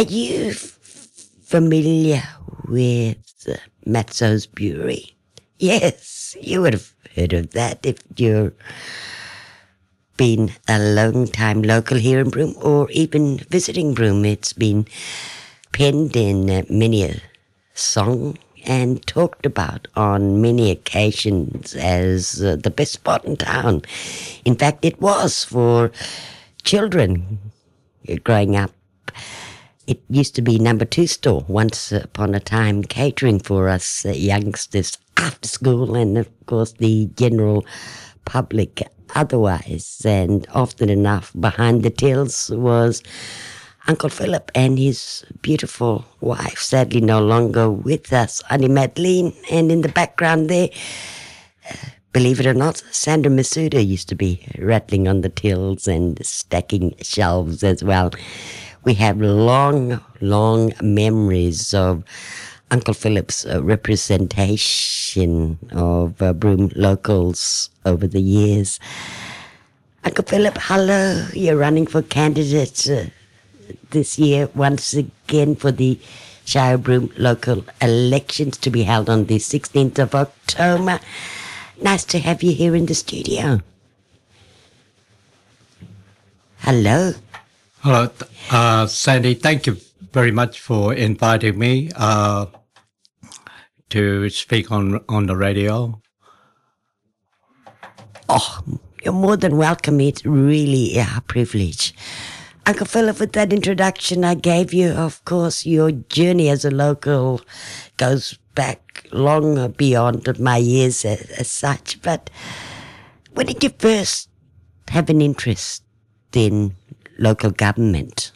Are you familiar with Matso's Brewery? Yes, you would have heard of that if you've been a long time local here in Broome or even visiting Broome. It's been penned in many a song and talked about on many occasions as uh, the best spot in town. In fact, it was for children growing up. It used to be number two store once upon a time, catering for us youngsters after school and, of course, the general public otherwise. And often enough, behind the tills was Uncle Philip and his beautiful wife, sadly no longer with us, Annie Madeline. And in the background there, uh, believe it or not, Sandra Masuda used to be rattling on the tills and stacking shelves as well. We have long, long memories of Uncle Philip's uh, representation of uh, Broome locals over the years. Uncle Philip, hello. You're running for candidate uh, this year once again for the Shire Broome local elections to be held on the 16th of October. Nice to have you here in the studio. Hello. Hello, uh, Sandy. Thank you very much for inviting me uh, to speak on on the radio. Oh, you're more than welcome. It's really a privilege. Uncle Philip, with that introduction I gave you, of course, your journey as a local goes back long beyond my years as, as such. But when did you first have an interest in local government?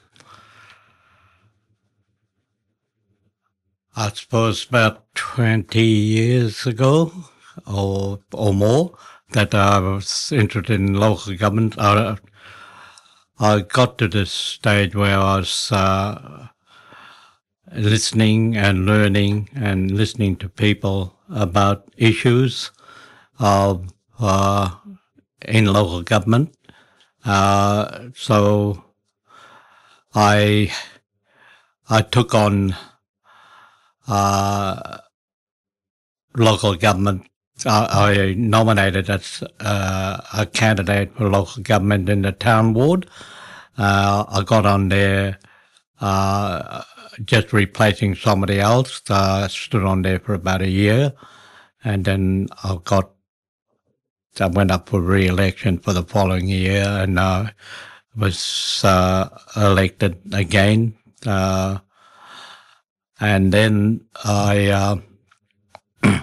I suppose about 20 years ago or, or more that I was interested in local government. I, I got to this stage where I was uh, listening and learning and listening to people about issues of uh, in local government. Uh, so I I took on uh, local government. I nominated as uh, a candidate for local government in the town ward. Uh, I got on there uh, just replacing somebody else. I stood on there for about a year, and then I got. I went up for re-election for the following year, and uh, was uh, elected again. Uh, and then I uh,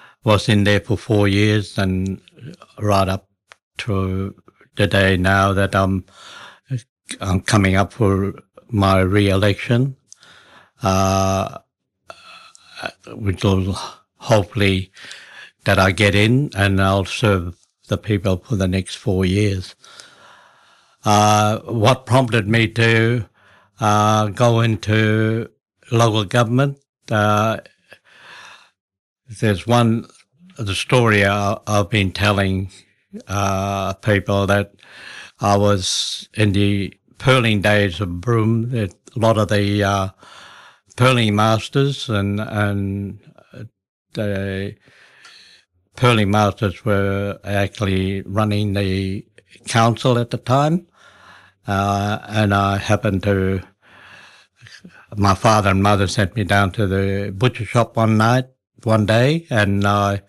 was in there for four years, and right up to the day now that I'm I'm coming up for my re-election, uh, which will hopefully that I get in and I'll serve the people for the next four years. Uh, what prompted me to uh, go into local government? Uh, there's one the story I, have been telling uh, people that I was in the pearling days of Broome. a lot of the uh, pearling masters and and the pearling masters were actually running the council at the time, uh, and I happened to. My father and mother sent me down to the butcher shop one night, one day, and I.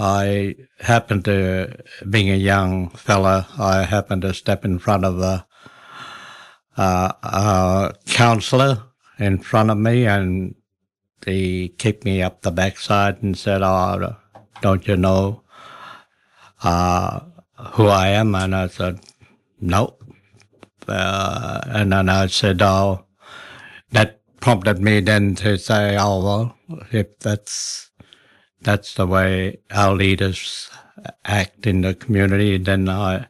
I happened to, being a young fella, I happened to step in front of a uh, a counselor in front of me and he kicked me up the backside and said, Oh, don't you know uh, who I am? And I said, No. Uh, and then I said, Oh, that prompted me then to say, Oh, well, if that's, that's the way our leaders act in the community, then I,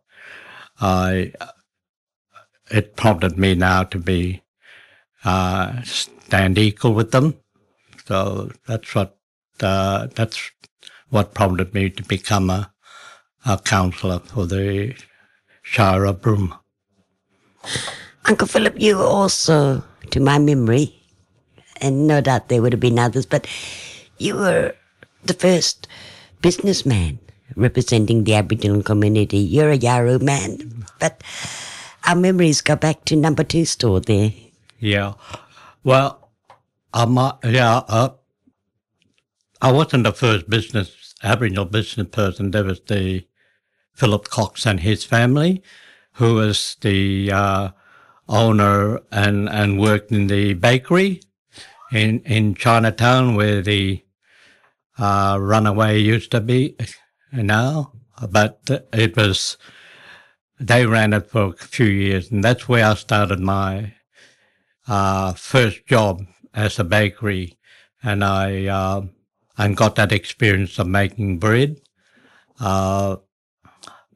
I it prompted me now to be uh, stand equal with them. So that's what uh, that's what prompted me to become a, a councillor for the Shire of Broome. Uncle Philip, you also to my memory, and no doubt there would have been others, but you were the first businessman representing the Aboriginal community. You're a Yawuru man, but our memories go back to number two store there. Yeah. Well, I'm, might, yeah, uh, I wasn't the first business, Aboriginal business person. There was the Philip Cox and his family, who was the uh, owner and, and worked in the bakery in, in Chinatown where the uh, runaway used to be now. But it was, they ran it for a few years, and that's where I started my uh, first job as a bakery, and I uh, and got that experience of making bread. Uh,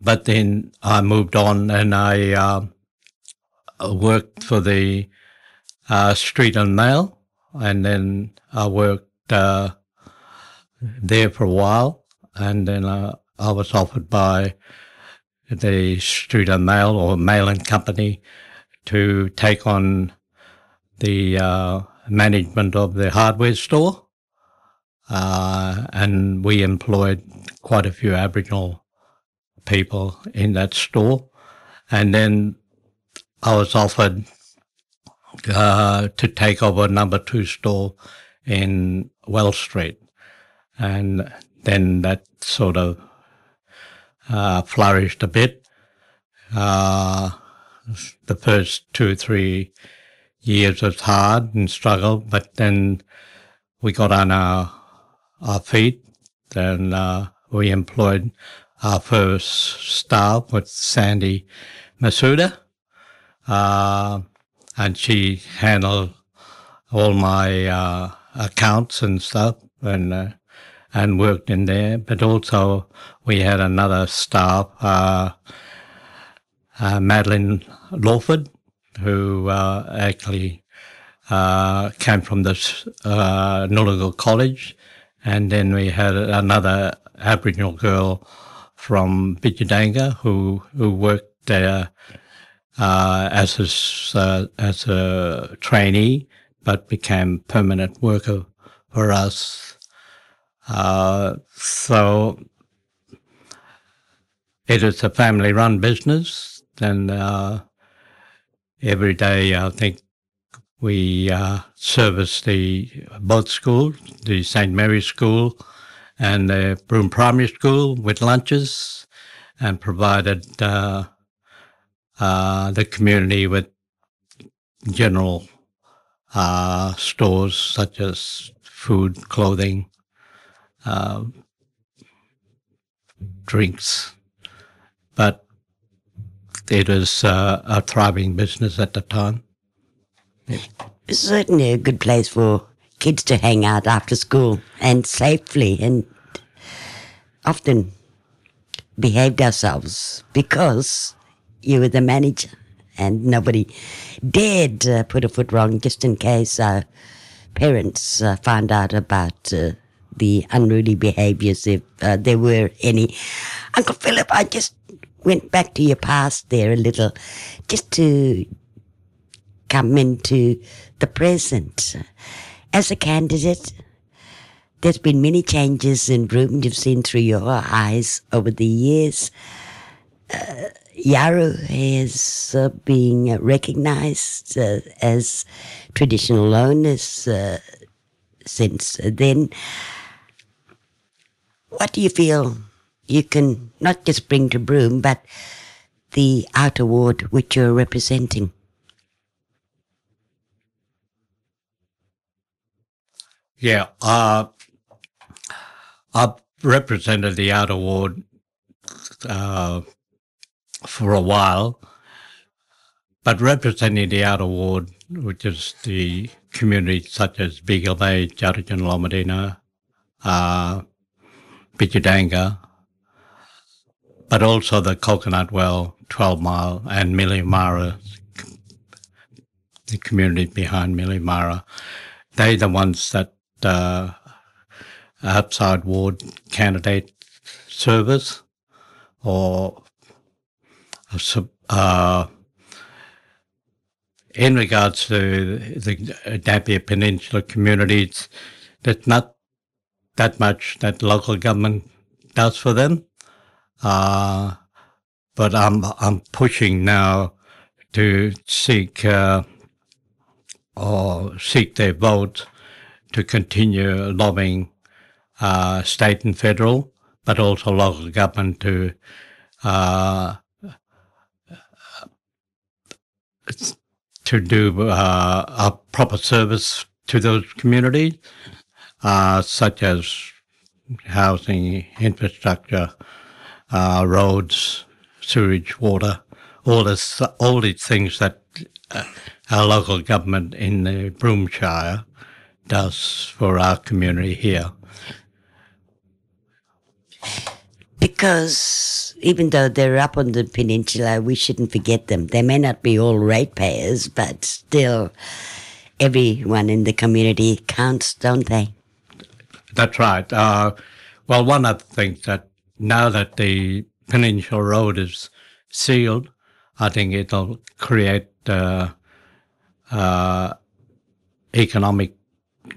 but then I moved on, and I uh, worked for the uh, Streeter and Male, and then I worked uh, there for a while, and then I was offered by the Streeter and Male or Male and Company to take on the uh, management of the hardware store. Uh, and we employed quite a few Aboriginal people in that store. And then I was offered uh, to take over number two store in Wells Street. And then that sort of uh, flourished a bit. Uh, the first two or three years was hard and struggled, but then we got on our, our feet Then uh, we employed our first staff with Sandy Masuda. Uh, and she handled all my uh, accounts and stuff and uh, and worked in there. But also we had another staff, uh, uh, Madeline Lawford, who actually came from the Noongar College. And then we had another Aboriginal girl from Bidyadanga who, who worked there uh, as, a, uh, as a trainee, but became permanent worker for us. Uh, so it is a family run business and uh, every day I think we uh, service the both school, the St. Mary's School and the Broome Primary School with lunches and provided uh, uh, the community with general uh, stores such as food, clothing, uh, drinks. But it was uh, a thriving business at the time. It's certainly a good place for kids to hang out after school and safely and often behaved ourselves because you were the manager and nobody dared uh, put a foot wrong just in case our parents uh, found out about uh, the unruly behaviors if uh, there were any. Uncle Philip, I just went back to your past there a little just to come into the present. As a candidate, there's been many changes in Broome you've seen through your eyes over the years. Uh, Yawuru is uh, being recognized uh, as traditional owners uh, since then. What do you feel you can not just bring to Broome, but the outer ward which you're representing? Yeah, uh, I've represented the outer ward uh, for a while, but representing the outer ward, which is the communities such as Beagle Bay, Djarindjin, Lombadina, uh, Bidyadanga, but also the Coconut Well, 12 Mile, and Milimara, the community behind Milimara. They're the ones that uh, outside ward candidate service or uh, in regards to the Dampier Peninsula communities, there's not that much that local government does for them. Uh, but I'm I'm pushing now to seek uh, or seek their vote to continue lobbying uh, state and federal, but also local government to uh, to do uh, a proper service to those communities, uh, such as housing, infrastructure, uh, roads, sewage, water, all this, all these things that uh, our local government in the Broome Shire does for our community here. Because even though they're up on the peninsula, we shouldn't forget them. They may not be all ratepayers, but still, everyone in the community counts, don't they? That's right. Uh, well, one of the things that now that the Peninsula Road is sealed, I think it'll create uh, uh, economic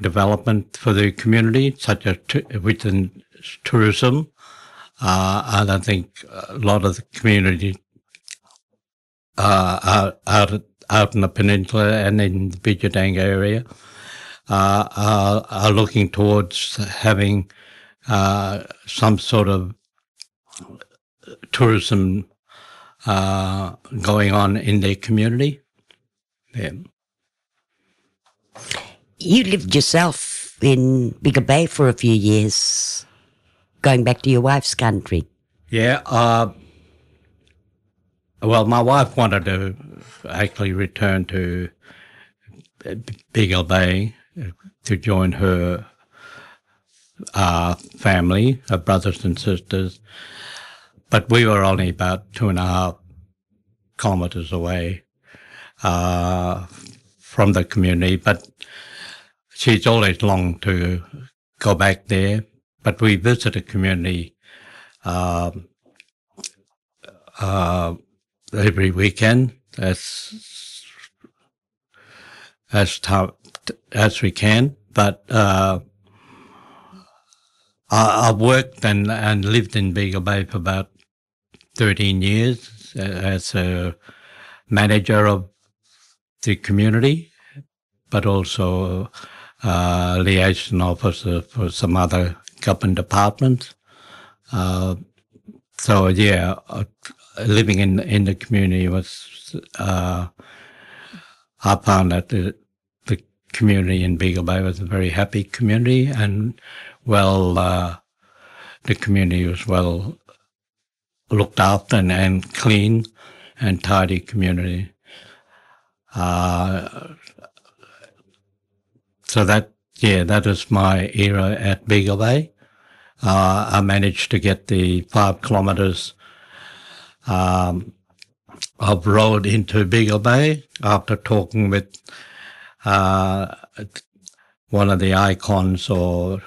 development for the community, such as t- within tourism. Uh, and I think a lot of the community uh, out, out, in the peninsula and in the Bidyadanga area uh, are, are looking towards having uh, some sort of tourism uh, going on in their community. Yeah. You lived yourself in Beagle Bay for a few years, going back to your wife's country. Yeah. Uh, well, my wife wanted to actually return to Beagle Bay to join her uh, family, her brothers and sisters. But we were only about two and a half kilometers away uh, from the community. But she's always longed to go back there. But we visit the community uh, uh, every weekend as as as we can. But uh, I, have worked and, and lived in Beagle Bay for about 13 years as a manager of the community, but also uh, liaison officer for some other government departments. Uh, so yeah, uh, living in in the community was uh, I found that the, the community in Beagle Bay was a very happy community and well, uh, the community was well looked after and, and clean and tidy community. Uh, so that, yeah, that was my era at Beagle Bay. Uh, I managed to get the five kilometres um, of road into Beagle Bay after talking with uh, one of the icons or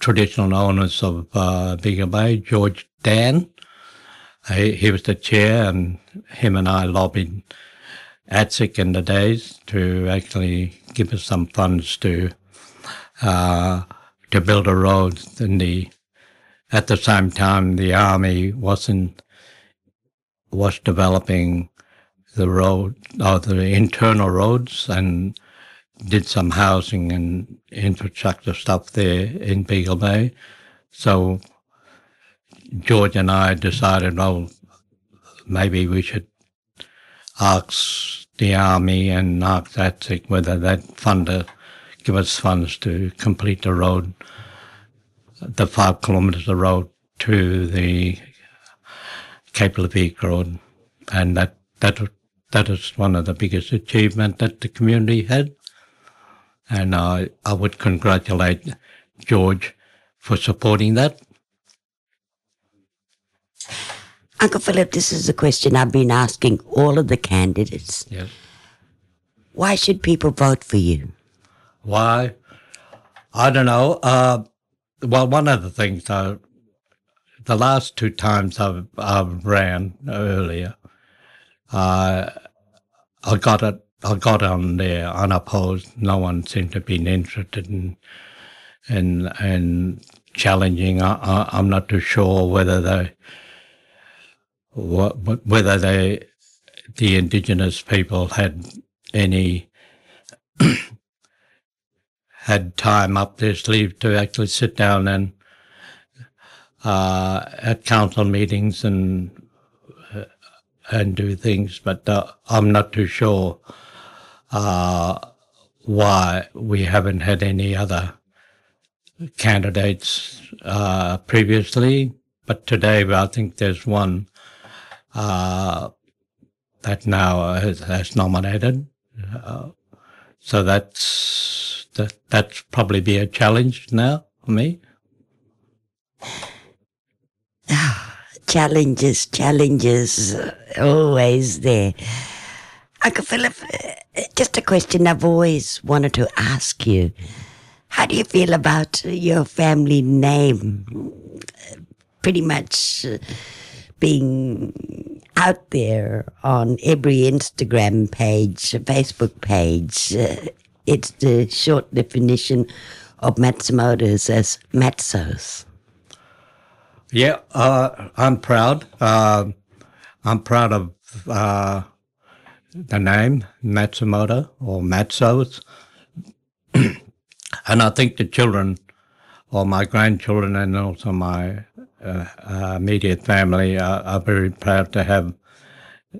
traditional owners of uh, Beagle Bay, George Dan. He, he, was the chair, and him and I lobbied ATSIC in the days to actually give us some funds to uh, to build a road. In the at the same time, the army wasn't was developing the road or the internal roads and did some housing and infrastructure stuff there in Beagle Bay. So George and I decided, well, maybe we should ask the army and ask whether they'd fund uh, give us funds to complete the road, the five kilometres of road to the Cape Leveque Road. And that, that, that is one of the biggest achievements that the community had. And I, I would congratulate George for supporting that. Uncle Philip, this is a question I've been asking all of the candidates. Yes. Why should people vote for you? Why? I don't know. Uh, well, one of the things, uh, the last two times I've, I've ran earlier, uh, I got it I got on there unopposed. No one seemed to be interested in in in challenging. I, I, I'm not too sure whether they what, whether they the indigenous people had any had time up their sleeve to actually sit down and uh, at council meetings and uh, and do things, but uh, I'm not too sure uh, why we haven't had any other candidates uh, previously. But today, I think there's one uh, that now has, has nominated. so that's that, that's probably be a challenge now for me. challenges, challenges, uh, always there. Uncle Philip, uh, just a question I've always wanted to ask you. How do you feel about your family name? Pretty much uh, being out there on every Instagram page, Facebook page. It's the short definition of Matsumoto's as Matsos. Yeah, uh, I'm proud. Uh, I'm proud of uh, the name Matsumoto or Matsos. and I think the children, or my grandchildren, and also my uh, uh, immediate family are, are, very proud to have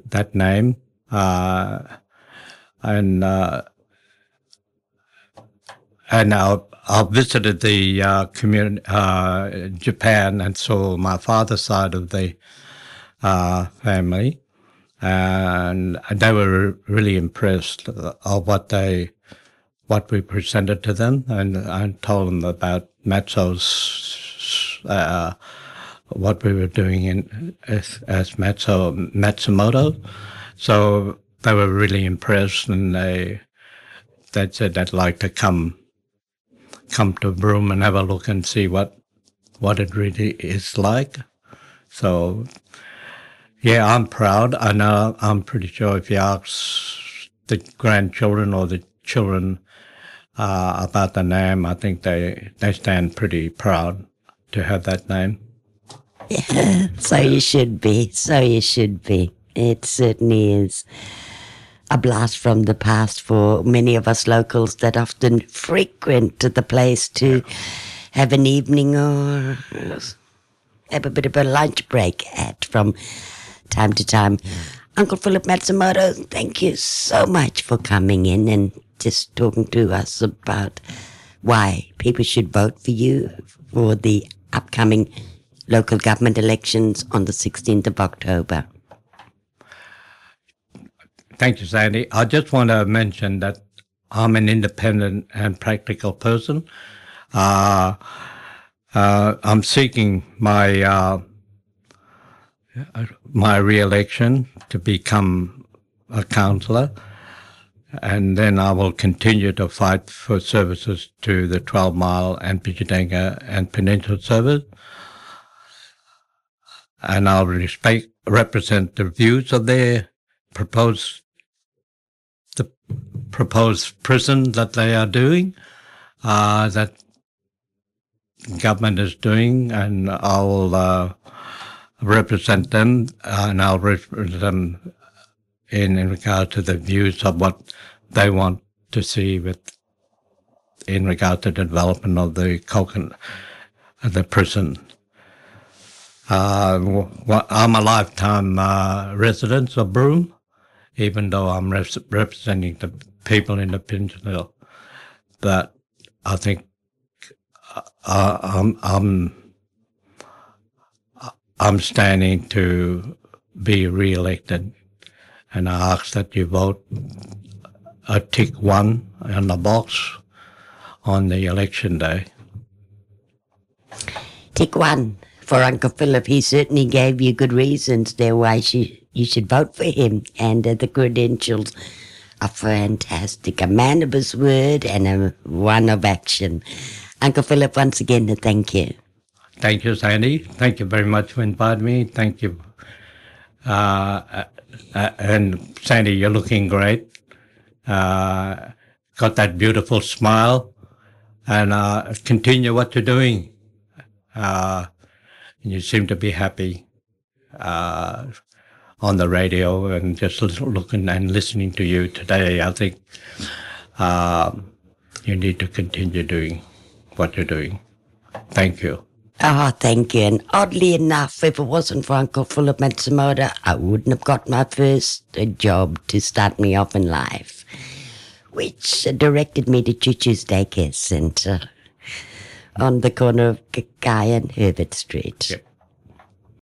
that name. Uh, and and I, I visited the uh, community, uh, Japan, and saw my father's side of the uh, family, and they were really impressed of what they, what we presented to them, and I told them about Matso's, uh, what we were doing in as, as Matso Matsumoto, so they were really impressed, and they they said they'd like to come come to Broome and have a look and see what what it really is like. So, yeah, I'm proud. I know I'm pretty sure if you ask the grandchildren or the children uh, about the name, I think they they stand pretty proud to have that name. Yeah, so you should be. So you should be. It certainly is a blast from the past for many of us locals that often frequent the place to have an evening or have a bit of a lunch break at from time to time. Uncle Philip Matsumoto, thank you so much for coming in and just talking to us about why people should vote for you for the upcoming local government elections on the 16th of October. Thank you, Sandy. I just want to mention that I'm an independent and practical person. Uh, uh, I'm seeking my uh, my re-election to become a councillor, and then I will continue to fight for services to the 12 Mile and Pitjantjatjara and Peninsula Service. And I'll respect, represent the views of their proposed the proposed prison that they are doing, uh, that government is doing, and I'll uh, represent them, uh, and I'll represent them in, in regard to the views of what they want to see with in regard to the development of the coconut, the prison. Uh, I'm a lifetime uh, resident of Broome, even though I'm representing the people in the peninsula, But I think uh, I'm, I'm, I'm standing to be re-elected, and I ask that you vote a tick one in the box on the election day. Tick one for Uncle Philip. He certainly gave you good reasons there why she you should vote for him. And uh, the credentials are fantastic. A man of his word and a one of action. Uncle Philip, once again, thank you. Thank you, Sandy. Thank you very much for inviting me. Thank you. Uh, uh, uh and Sandy, you're looking great. uh, got that beautiful smile, and uh, continue what you're doing. You seem to be happy uh, on the radio and just looking and listening to you today. I think um, you need to continue doing what you're doing. Thank you. Oh, thank you. And oddly enough, if it wasn't for Uncle Philip Matsumoto, I wouldn't have got my first uh, job to start me off in life, which directed me to Choo Daycare Center on the corner of Kakai and Herbert Street. Yep.